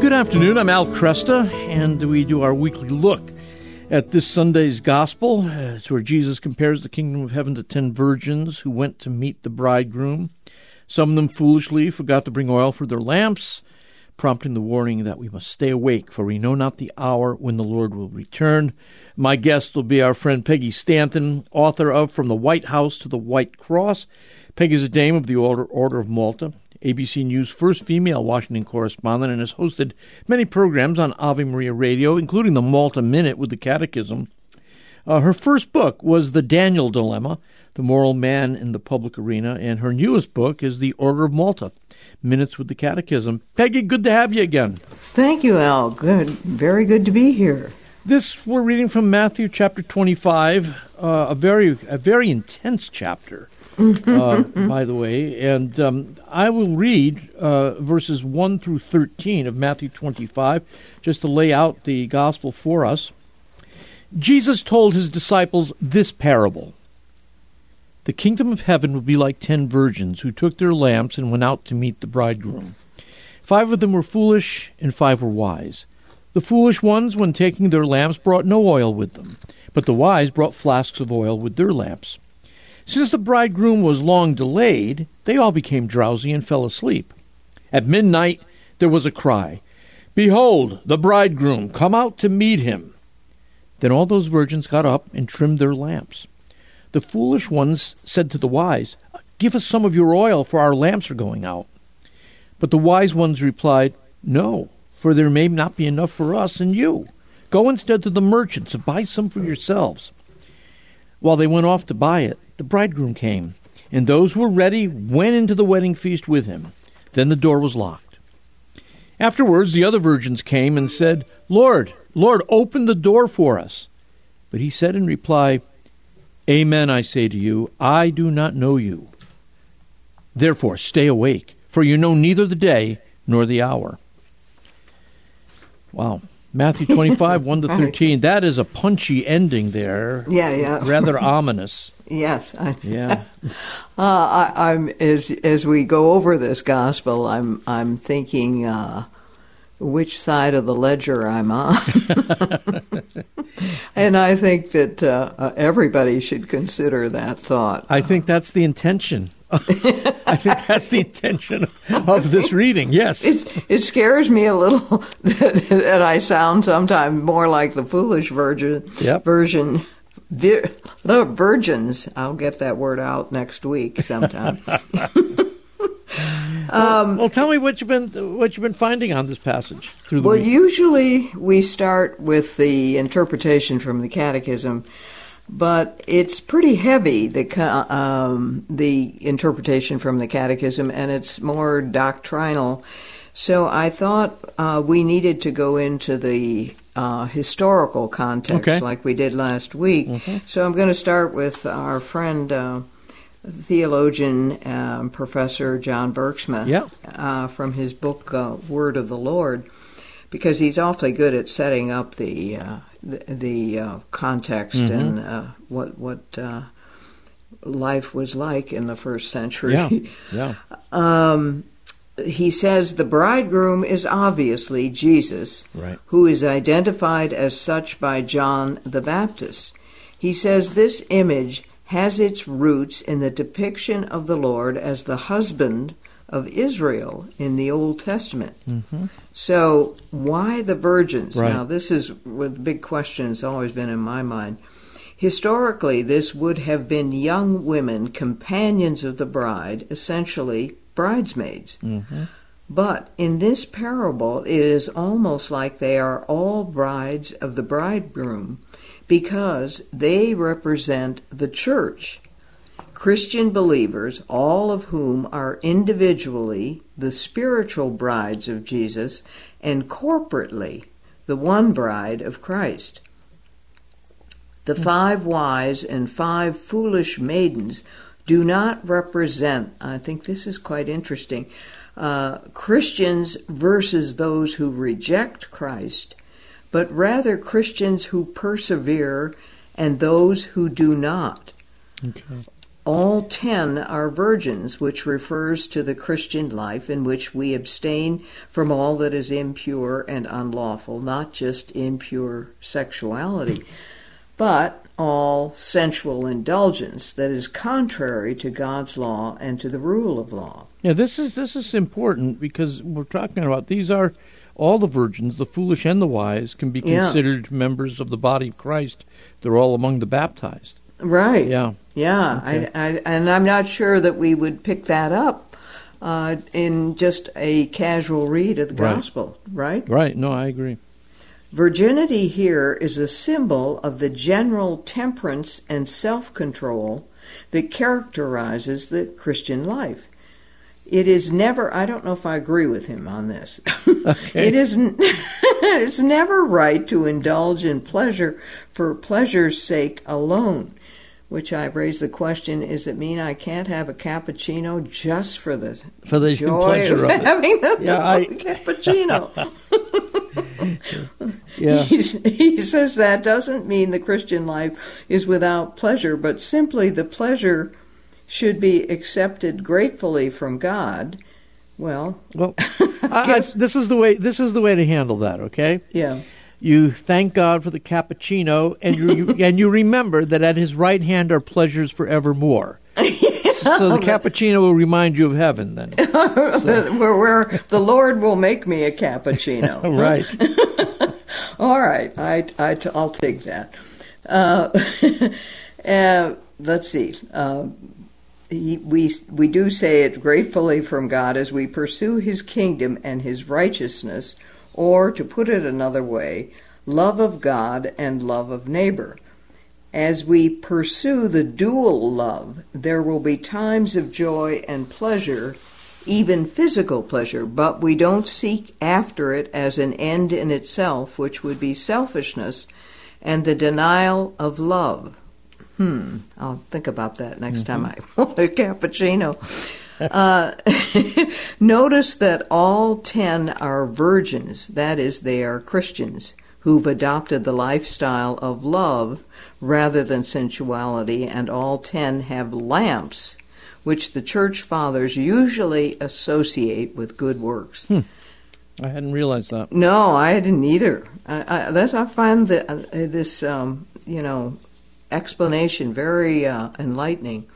Good afternoon. I'm Al Kresta, and we do our weekly look at this Sunday's Gospel. Uh, it's where Jesus compares the kingdom of heaven to ten virgins who went to meet the bridegroom. Some of them foolishly forgot to bring oil for their lamps, prompting the warning that we must stay awake, for we know not the hour when the Lord will return. My guest will be our friend Peggy Stanton, author of From the White House to the White Cross. Peggy is a dame of the Order of Malta, ABC News' first female Washington correspondent, and has hosted many programs on Ave Maria Radio, including the Malta Minute with the Catechism. Uh, her first book was The Daniel Dilemma, The Moral Man in the Public Arena, and her newest book is The Order of Malta, Minutes with the Catechism. Peggy, good to have you again. Thank you, Al. Good. Very good to be here. This we're reading from Matthew chapter 25, uh, a very a very intense chapter. Uh, by the way. And um, I will read uh, verses 1 through 13 of Matthew 25 just to lay out the gospel for us. Jesus told his disciples this parable The kingdom of heaven will be like ten virgins who took their lamps and went out to meet the bridegroom. Five of them were foolish, and five were wise. The foolish ones, when taking their lamps, brought no oil with them, but the wise brought flasks of oil with their lamps. Since the bridegroom was long delayed, they all became drowsy and fell asleep. At midnight there was a cry, Behold, the bridegroom, come out to meet him. Then all those virgins got up and trimmed their lamps. The foolish ones said to the wise, Give us some of your oil, for our lamps are going out. But the wise ones replied, No, for there may not be enough for us and you. Go instead to the merchants and buy some for yourselves. While they went off to buy it, the bridegroom came, and those who were ready went into the wedding feast with him. Then the door was locked. Afterwards, the other virgins came and said, Lord, Lord, open the door for us. But he said in reply, Amen, I say to you, I do not know you. Therefore, stay awake, for you know neither the day nor the hour. Wow. Matthew 25, 1 to 13. That is a punchy ending there. Yeah, yeah. Rather ominous. Yes. I, Yeah. uh, I, I'm as as we go over this gospel, I'm I'm thinking uh, which side of the ledger I'm on, and I think that uh, uh, everybody should consider that thought. I think that's the intention. I think that's the intention of this reading. Yes. It, it scares me a little that, that I sound sometimes more like the foolish virgin Yep. version. The virgins. I'll get that word out next week sometime. Um, well, tell me what you've been what you've been finding on this passage through the well, week. usually we start with the interpretation from the Catechism, but it's pretty heavy the um, the interpretation from the Catechism, and it's more doctrinal. So I thought uh, we needed to go into the uh, historical context, Okay. like we did last week. So I'm going to start with our friend. Uh, Theologian um, Professor John Bergsma, Yeah. uh, from his book uh, Word of the Lord, because he's awfully good at setting up the uh, the, the uh, context and uh, what what uh, life was like in the first century. yeah. Yeah. Um, he says the bridegroom is obviously Jesus, Right. who is identified as such by John the Baptist. He says this image has its roots in the depiction of the Lord as the husband of Israel in the Old Testament. So, why the virgins? Right. Now, this is the big question has always been in my mind. Historically, this would have been young women, companions of the bride, essentially bridesmaids. Mm-hmm. But in this parable, it is almost like they are all brides of the bridegroom because they represent the church. Christian believers, all of whom are individually the spiritual brides of Jesus and corporately the one bride of Christ. The five wise and five foolish maidens do not represent, I think this is quite interesting, uh, Christians versus those who reject Christ, but rather Christians who persevere and those who do not. Okay. All ten are virgins, which refers to the Christian life in which we abstain from all that is impure and unlawful, not just impure sexuality, but all sensual indulgence that is contrary to God's law and to the rule of law. Yeah, this is this is important because we're talking about these are all the virgins, the foolish and the wise, can be Yeah. considered members of the body of Christ. They're all among the baptized. Right. Yeah. Yeah, Okay. I, I, and I'm not sure that we would pick that up uh, in just a casual read of the Right. gospel, right? Right. No, I agree. Virginity here is a symbol of the general temperance and self control that characterizes the Christian life. It is never, I don't know if I agree with him on this. Okay. It is, it's never right to indulge in pleasure for pleasure's sake alone. Which I raise the question: Does it mean I can't have a cappuccino just for the For the joy pleasure of of having the Yeah, I- cappuccino? Yeah. He's, he says that doesn't mean the Christian life is without pleasure, but simply the pleasure should be accepted gratefully from God. Well, Well, I, I, this is the way. This is the way to handle that. Okay. yeah, You thank God for the cappuccino, and you, and you remember that at His right hand are pleasures forevermore. so the cappuccino will remind you of heaven. Then, where, where the Lord will make me a cappuccino. right? All right, I, I, will take that. Uh, uh, let's see. Uh, he, we, we do say it gratefully from God as we pursue His kingdom and His righteousness, or to put it another way, love of God and love of neighbor. As we pursue the dual love, there will be times of joy and pleasure, even physical pleasure, but we don't seek after it as an end in itself, which would be selfishness and the denial of love. Hmm, I'll think about that next time I want a cappuccino. Uh, notice that all ten are virgins, that is, they are Christians who've adopted the lifestyle of love rather than sensuality, and all ten have lamps, which the church fathers usually associate with good works. I hadn't realized that. No, I didn't either. I, I, that I find that uh, this, um, you know, explanation very uh, enlightening.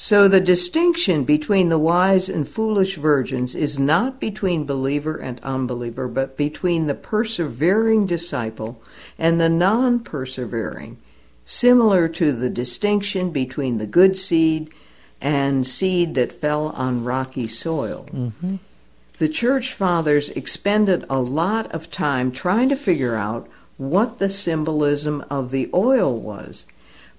So the distinction between the wise and foolish virgins is not between believer and unbeliever, but between the persevering disciple and the non-persevering, similar to the distinction between the good seed and seed that fell on rocky soil. Mm-hmm. The church fathers expended a lot of time trying to figure out what the symbolism of the oil was.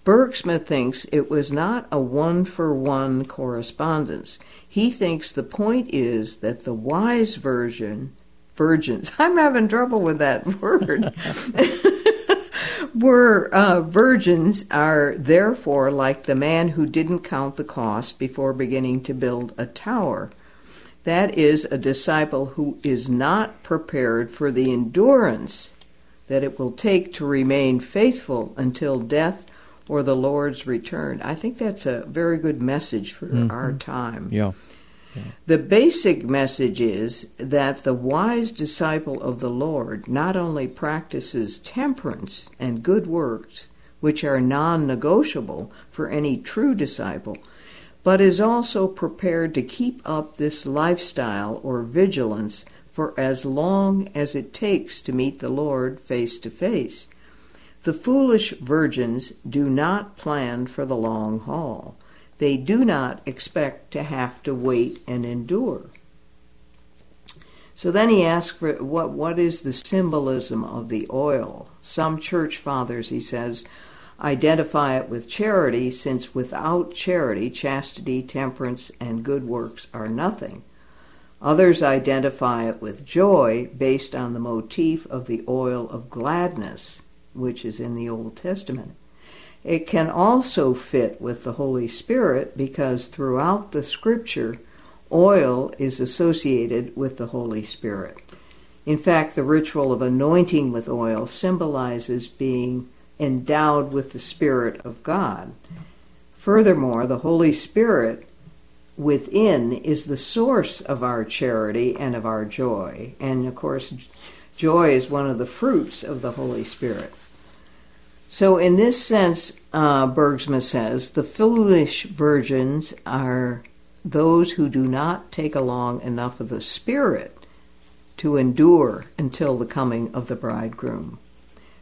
Bergsma thinks it was not a one for one correspondence. He thinks the point is that the wise version, virgins, I'm having trouble with that word, were uh, virgins are therefore like the man who didn't count the cost before beginning to build a tower. That is a disciple who is not prepared for the endurance that it will take to remain faithful until death or the Lord's return. I think that's a very good message for mm-hmm. our time. Yeah. The basic message is that the wise disciple of the Lord not only practices temperance and good works, which are non negotiable for any true disciple, but is also prepared to keep up this lifestyle or vigilance for as long as it takes to meet the Lord face to face. The foolish virgins do not plan for the long haul. They do not expect to have to wait and endure. So then he asks for what what is the symbolism of the oil? Some church fathers, he says, identify it with charity, since without charity, chastity, temperance, and good works are nothing. Others identify it with joy based on the motif of the oil of gladness, which is in the Old Testament. It can also fit with the Holy Spirit because throughout the Scripture, oil is associated with the Holy Spirit. In fact, the ritual of anointing with oil symbolizes being endowed with the Spirit of God. Furthermore, the Holy Spirit within is the source of our charity and of our joy. And of course, joy is one of the fruits of the Holy Spirit. So, in this sense, uh, Bergsma says, the foolish virgins are those who do not take along enough of the Spirit to endure until the coming of the bridegroom.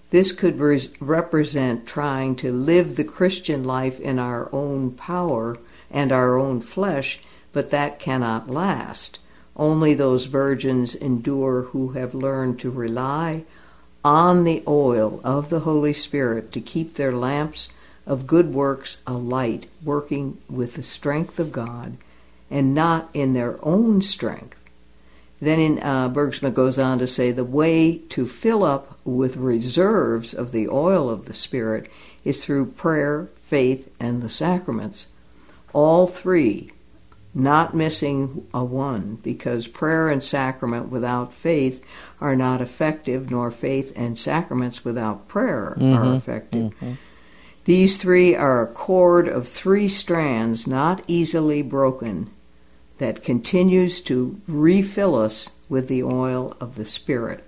This could re- represent trying to live the Christian life in our own power and our own flesh, but that cannot last. Only those virgins endure who have learned to rely on the oil of the Holy Spirit to keep their lamps of good works alight, working with the strength of God and not in their own strength. Then in, uh, Bergsma goes on to say the way to fill up with reserves of the oil of the Spirit is through prayer, faith, and the sacraments. All three, not missing a one, because prayer and sacrament without faith are not effective, nor faith and sacraments without prayer mm-hmm. are effective. Mm-hmm. These three are a cord of three strands, not easily broken, that continues to refill us with the oil of the Spirit.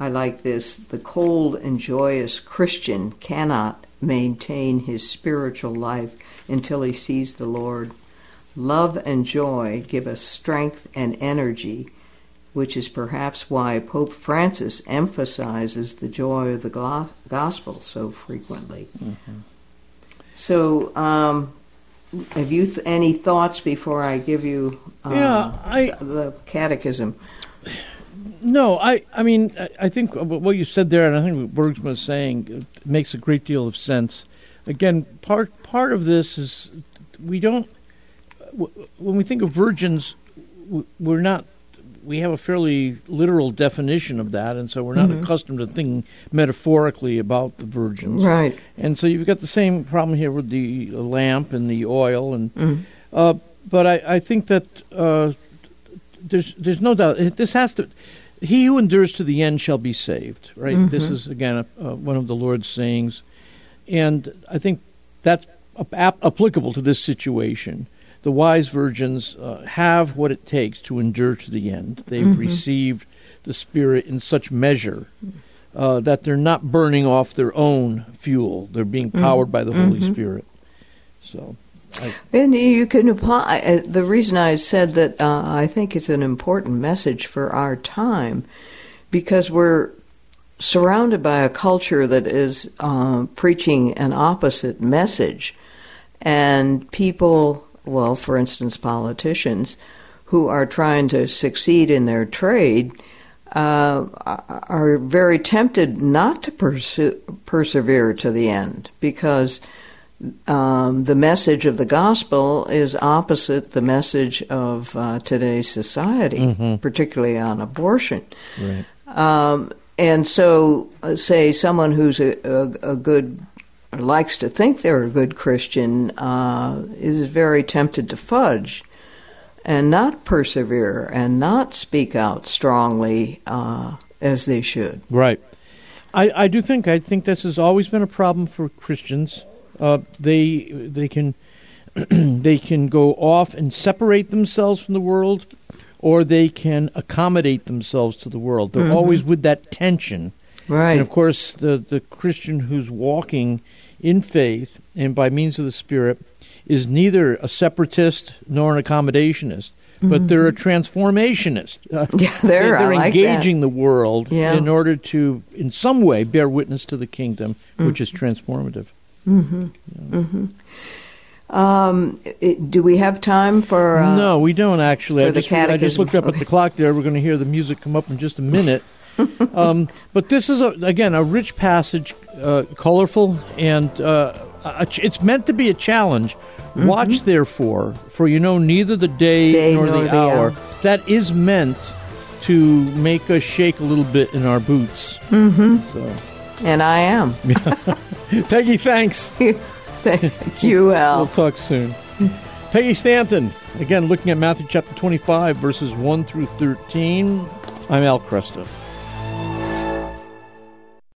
I like this. The cold and joyous Christian cannot maintain his spiritual life until he sees the Lord. Love and joy give us strength and energy, which is perhaps why Pope Francis emphasizes the joy of the gospel so frequently. Mm-hmm. So, um, have you th- any thoughts before I give you um, yeah, I, the catechism? No, I, I mean, I, I think what you said there, and I think what Bergsma is saying, makes a great deal of sense. Again, part part of this is we don't. When we think of virgins, we're not we have a fairly literal definition of that, and so we're not mm-hmm. accustomed to thinking metaphorically about the virgins. Right. And so you've got the same problem here with the lamp and the oil, and mm-hmm. uh, but I, I think that uh, there's there's no doubt this has to. He who endures to the end shall be saved. Right. Mm-hmm. This is again a, one of the Lord's sayings, and I think that's ap- applicable to this situation the wise virgins uh, have what it takes to endure to the end. They've mm-hmm. received the Spirit in such measure uh, that they're not burning off their own fuel. They're being mm-hmm. powered mm-hmm. by the Holy mm-hmm. Spirit. So. I, and you can apply. Uh, the reason I said that uh, I think it's an important message for our time because we're surrounded by a culture that is uh, preaching an opposite message, and people well, for instance, politicians who are trying to succeed in their trade uh, are very tempted not to pursue, persevere to the end because um, the message of the gospel is opposite the message of uh, today's society, mm-hmm. particularly on abortion. Right. Um, and so, uh, say someone who's a, a, a good or likes to think they're a good Christian uh, is very tempted to fudge and not persevere and not speak out strongly uh, as they should. Right. I, I do think I think this has always been a problem for Christians. Uh, they they can they can go off and separate themselves from the world, or they can accommodate themselves to the world. They're mm-hmm. always with that tension. Right. And of course, the the Christian who's walking in faith and by means of the Spirit is neither a separatist nor an accommodationist, mm-hmm. but they're a transformationist. Yeah, they're, they're like engaging that. the world yeah. in order to, in some way, bear witness to the kingdom, mm-hmm. which is transformative. Mm-hmm. Yeah. Mm-hmm. Um, it, do we have time for? Uh, no, we don't actually. I just, I just looked up okay. at the clock there. We're going to hear the music come up in just a minute. um, but this is a, again a rich passage, uh, colorful, and uh, a, it's meant to be a challenge. Mm-hmm. Watch therefore, for you know neither the day, day nor, nor, the, the hour. hour. That is meant to make us shake a little bit in our boots. Mm-hmm. So. And I am. Peggy, thanks. Thank you, Al. We'll talk soon. Peggy Stanton, again, looking at Matthew chapter 25, verses 1 through 13. I'm Al Kresta.